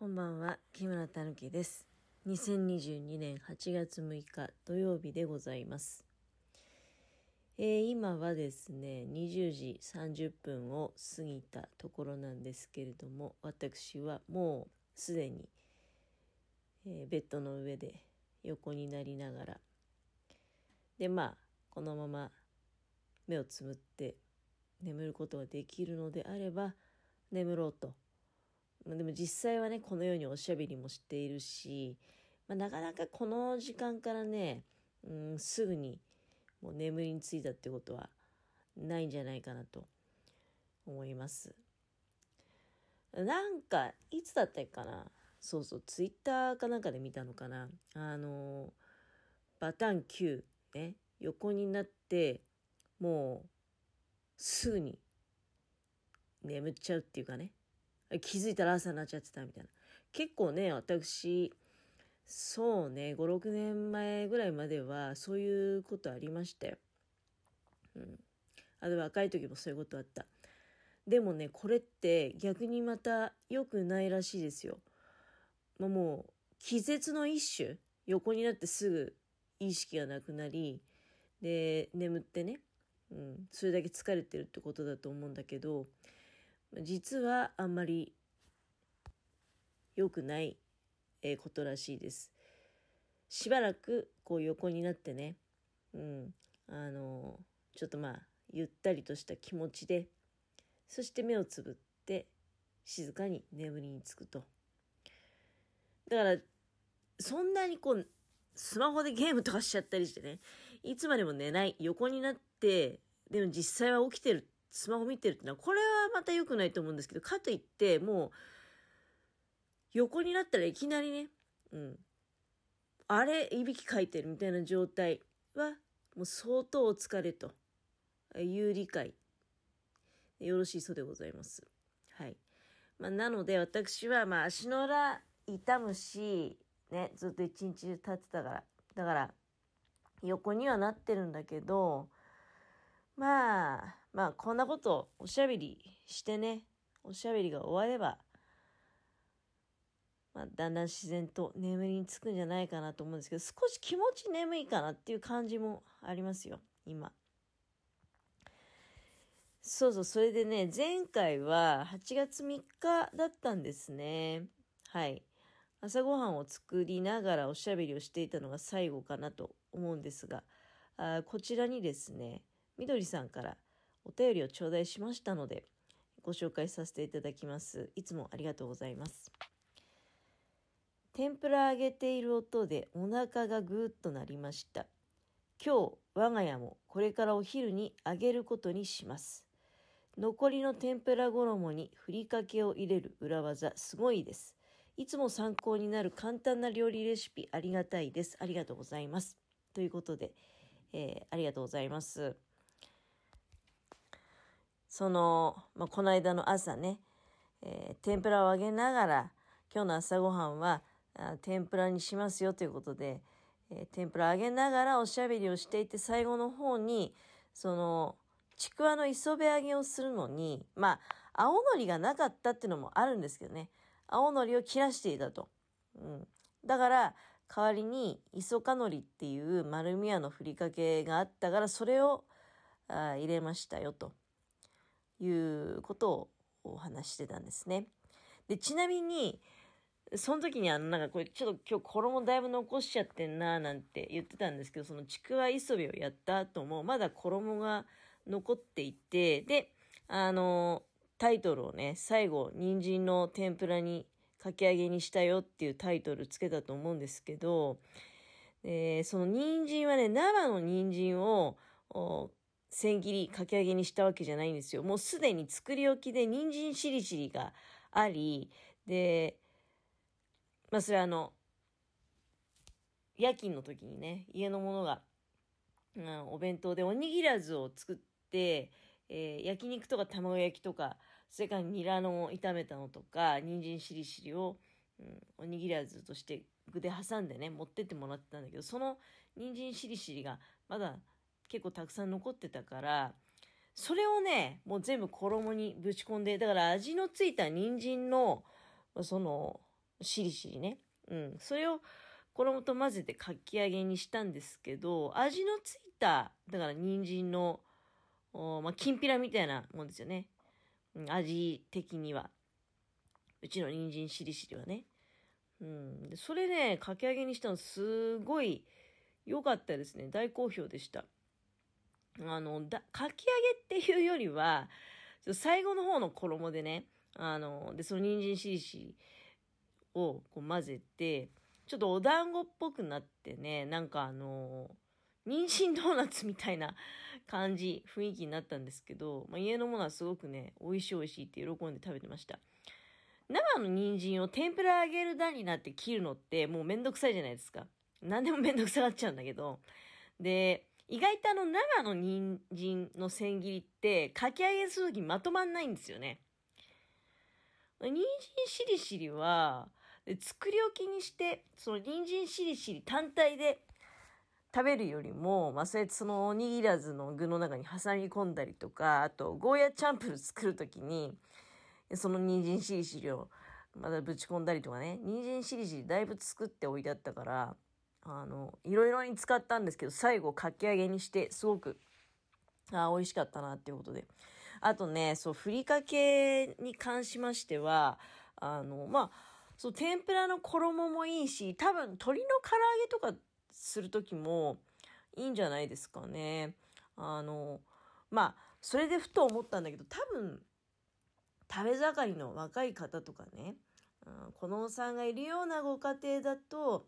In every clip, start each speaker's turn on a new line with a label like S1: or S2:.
S1: こんばんは、木村たぬきです。2022年8月6日土曜日でございます。えー今はですね、20時30分を過ぎたところなんですけれども、私はもうすでに、えーベッドの上で横になりながら、で、まあ、このまま目をつむって眠ることができるのであれば、眠ろうとまあでも実際はね、このようにおしゃべりもしているし、まあ、なかなかこの時間からね、うん、すぐにもう眠りについたってことはないんじゃないかなと思います。なんか、いつだったかな？そうそう、ツイッターかなんかで見たのかな？あの、バタン9ね、横になって、もう、すぐに眠っちゃうっていうかね。気づいたら朝になっちゃってたみたいな。結構ね、私、そうね、5、6年前ぐらいまではそういうことありましたよ。うん。あと若い時もそういうことあった。でもね、これって逆にまた良くないらしいですよ。まあ、もう、気絶の一種、横になってすぐ意識がなくなり、で、眠ってね、うん、それだけ疲れてるってことだと思うんだけど、実はあんまり良くないことらしいです。しばらくこう横になってね、うん、あのちょっとまあゆったりとした気持ちで、そして目をつぶって静かに眠りにつくと。だから、そんなにこう、スマホでゲームとかしちゃったりしてね、いつまでも寝ない、横になって、でも実際は起きてる、スマホ見てるってのは、これはまた良くないと思うんですけど、かといって、もう、横になったらいきなりね、うん、あれ、いびきかいてるみたいな状態は、もう相当お疲れという理解、よろしいそうでございます。はい。まあ、なので、私は、まあ、足の裏痛むし、ね、ずっと一日中立ってたから。だから、横にはなってるんだけど、まあ、まあ、こんなこと、おしゃべりしてね、おしゃべりが終われば、まあ、だんだん自然と眠りにつくんじゃないかなと思うんですけど、少し気持ち眠いかなっていう感じもありますよ、今。そうそう、それでね、前回は8月3日だったんですね。はい。朝ごはんを作りながらおしゃべりをしていたのが最後かなと思うんですが、あこちらにですね、みどりさんからお便りを頂戴しましたので、ご紹介させていただきます。いつもありがとうございます。天ぷら揚げている音でお腹がぐーっとなりました。今日、我が家もこれからお昼に揚げることにします。残りの天ぷら衣にふりかけを入れる裏技、すごいです。いつも参考になる簡単な料理レシピありがたいです。ありがとうございます。ということで、えーありがとうございます。その、まあ、この間の朝ね、えー天ぷらを揚げながら、今日の朝ごはんはあ天ぷらにしますよということで、えー天ぷら揚げながらおしゃべりをしていて、最後の方に、その、ちくわの磯辺揚げをするのに、まあ、青のりがなかったっていうのもあるんですけどね、青のりを切らしていたと。うん。だから、代わりに、磯かのりっていう丸宮のふりかけがあったから、それをあ入れましたよ、ということをお話してたんですね。で、ちなみに、その時にあの、なんかこれちょっと今日衣だいぶ残しちゃってんなーなんて言ってたんですけど、そのちくわ磯辺をやった後も、まだ衣が残っていて、で、あの、タイトルをね、最後、人参の天ぷらにかき揚げにしたよっていうタイトルつけたと思うんですけど、えーその人参はね、生の人参を、千切りかき揚げにしたわけじゃないんですよ。もうすでに作り置きで人参しりしりがあり、で、まあそれはあの、夜勤の時にね、家のものが、うん、お弁当でおにぎらずを作って、えー焼肉とか卵焼きとか、それからニラの炒めたのとか、人参しりしりを、うん、おにぎらずとして具で挟んでね、持ってってもらってたんだけど、その人参しりしりがまだ結構たくさん残ってたから、それをね、もう全部衣にぶち込んで、だから味のついた人参の、その、しりしりね。うん。それを衣と混ぜてかき揚げにしたんですけど、味のついた、だから人参の、まあ、きんぴらみたいなもんですよね。うん、味的には。うちの人参しりしりはね。うん。それね、かき揚げにしたのすごい良かったですね。大好評でした。あの、だ、かき揚げっていうよりは、最後の方の衣でね、あの、で、その人参しりしをこう混ぜて、ちょっとお団子っぽくなってね、なんかあの、人参ドーナツみたいな 感じ、雰囲気になったんですけど、まあ、家のものはすごくね、美味しい美味しいって喜んで食べてました。生の人参を天ぷら揚げる段になって切るのってもうめんどくさいじゃないですか。何でもめんどくさがっちゃうんだけど。で、意外とあの生の人参の千切りってかき揚げするときまとまんないんですよね。人参しりしりは、作り置きにして、その人参しりしり単体で食べるよりも、まあ、そうやってそのおにぎらずの具の中に挟み込んだりとか、あと、ゴーヤチャンプル作るときに、その人参しりしりをまだぶち込んだりとかね、人参しりしりだいぶ作っておいてあったから、あの、いろいろに使ったんですけど、最後かき揚げにして、すごく、あ美味しかったなっていうことで。あとね、そう、ふりかけに関しましては、あの、まあ、そう、天ぷらの衣もいいし、多分鶏の唐揚げとかする時もいいんじゃないですかね。あの、まあ、それでふと思ったんだけど、多分、食べ盛りの若い方とかね、このおさんがいるようなご家庭だと、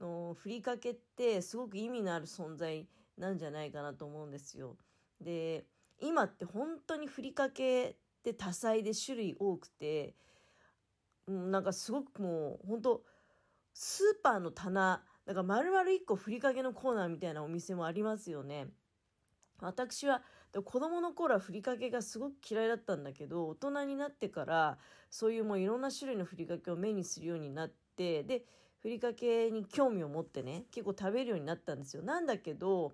S1: のふりかけってすごく意味のある存在なんじゃないかなと思うんですよ。で今って本当にふりかけって多彩で種類多くてなんかすごくもう本当スーパーの棚だから丸々1個ふりかけのコーナーみたいなお店もありますよね。私は子供の頃はふりかけがすごく嫌いだったんだけど大人になってからそういうもういろんな種類のふりかけを目にするようになってでふりかけに興味を持ってね結構食べるようになったんですよ。なんだけど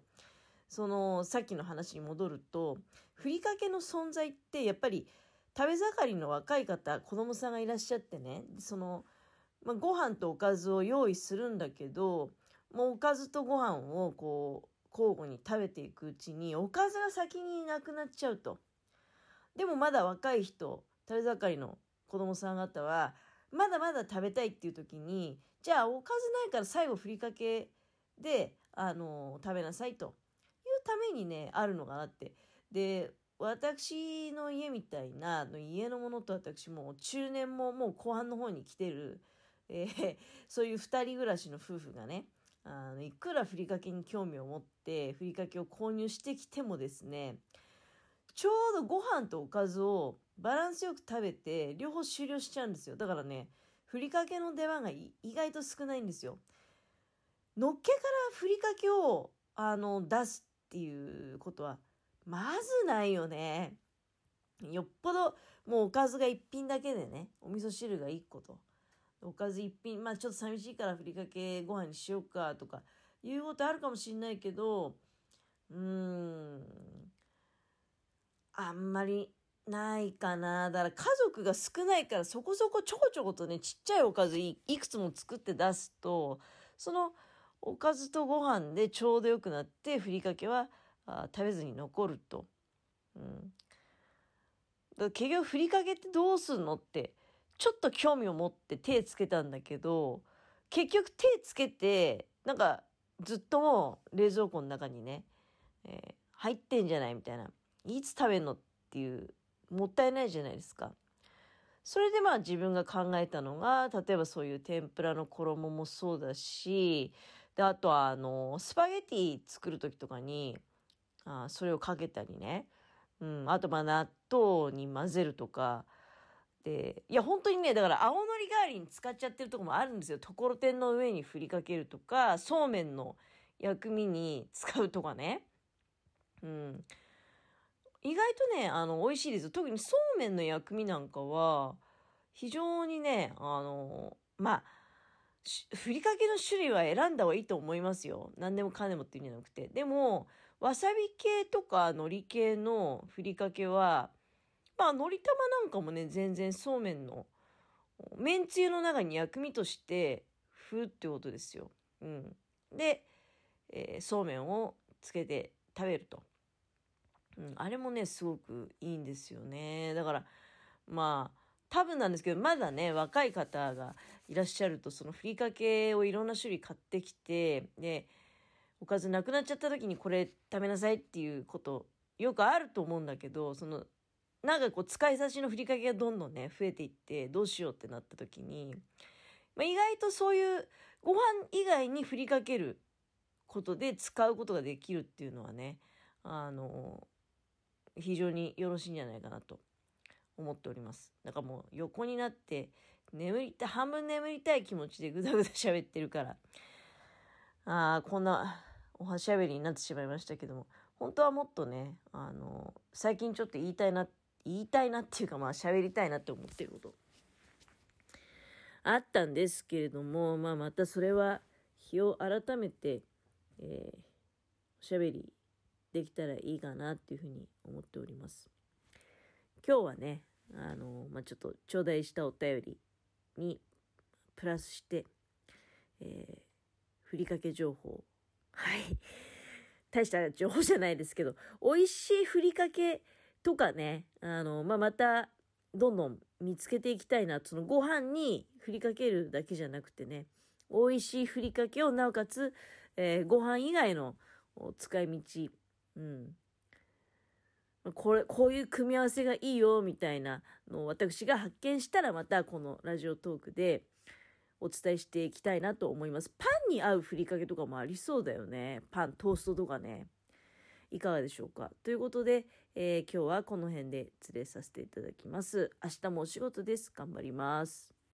S1: そのさっきの話に戻るとふりかけの存在ってやっぱり食べ盛りの若い方子供さんがいらっしゃってねその、まあ、ご飯とおかずを用意するんだけどもうおかずとご飯をこう交互に食べていくうちにおかずが先になくなっちゃうと。でもまだ若い人食べ盛りの子供さん方はまだまだ食べたいっていう時にじゃあおかずないから最後ふりかけで、あの食べなさいというためにねあるのかなって。で私の家みたいな家のものと私も中年ももう後半の方に来てる、えー、そういう2人暮らしの夫婦がねあのいくらふりかけに興味を持ってふりかけを購入してきてもですねちょうどご飯とおかずをバランスよく食べて両方終了しちゃうんですよだからねふりかけの出番が意外と少ないんですよ。のっけからふりかけをあの出すっていうことはまずないよね。よっぽどもうおかずが1品だけでねお味噌汁が1個とおかず1品まあちょっと寂しいからふりかけご飯にしようかとかいうことあるかもしんないけどうーんあんまりないかな。だから家族が少ないからそこそこちょこちょことね、ちっちゃいおかずいくつも作って出すと、そのおかずとご飯でちょうどよくなって、ふりかけはあ食べずに残ると。うん。だ結局ふりかけってどうすんのって、ちょっと興味を持って手つけたんだけど、結局手つけて、なんかずっともう冷蔵庫の中にね、えー、入ってんじゃないみたいな。いつ食べんのっていうもったいないじゃないですか。それでまあ自分が考えたのが、例えばそういう天ぷらの衣もそうだし、で、あとはあの、スパゲティ作る時とかに、あそれをかけたりね。うん、あとまあ納豆に混ぜるとか、で、いや本当にね、だから青のり代わりに使っちゃってるとこもあるんですよ。ところてんの上に振りかけるとか、そうめんの薬味に使うとかね。うん。意外とね、あの、美味しいです特にそうめんの薬味なんかは、非常にね、あの、まあ、ふりかけの種類は選んだ方がいいと思いますよ。何でもかんでもっていうんじゃなくて。でも、わさび系とか海苔系のふりかけは、まあ、海苔玉なんかもね、全然そうめんのめんつゆの中に薬味としてふうってことですよ。うん。で、えー、そうめんをつけて食べると。うん、あれもね、すごくいいんですよね。だから、まあ、多分なんですけど、まだね、若い方がいらっしゃると、そのふりかけをいろんな種類買ってきて、で、おかずなくなっちゃった時にこれ食べなさいっていうことよくあると思うんだけどそのなんかこう使い差しのふりかけがどんどんね増えていってどうしようってなった時に、まあ、意外とそういうご飯以外にふりかけることで使うことができるっていうのはねあの非常によろしいんじゃないかなと思っております。だからもう横になって眠りた半分眠りたい気持ちでぐだぐだ喋ってるからああこんなおはしゃべりになってしまいましたけども本当はもっとねあの最近ちょっと言いたいな言いたいなっていうかまあ喋りたいなって思ってることあったんですけれども、まあ、またそれは日を改めて、えー、おしゃべりできたらいいかなっていうふうに思っております。今日はね、あのまあ、ちょっと頂戴したお便りにプラスして、えー、ふりかけ情報。はい。大した情報じゃないですけど、美味しいふりかけとかね、あの、まあ、また、どんどん見つけていきたいな。そのご飯にふりかけるだけじゃなくてね、美味しいふりかけをなおかつ、えー、ご飯以外の使い道、うん。これ、こういう組み合わせがいいよ、みたいなのを私が発見したらまたこのラジオトークでお伝えしていきたいなと思います。パンに合うふりかけとかもありそうだよね。パン、トーストとかね。いかがでしょうかということで、えー、今日はこの辺で失礼させていただきます。明日もお仕事です。頑張ります。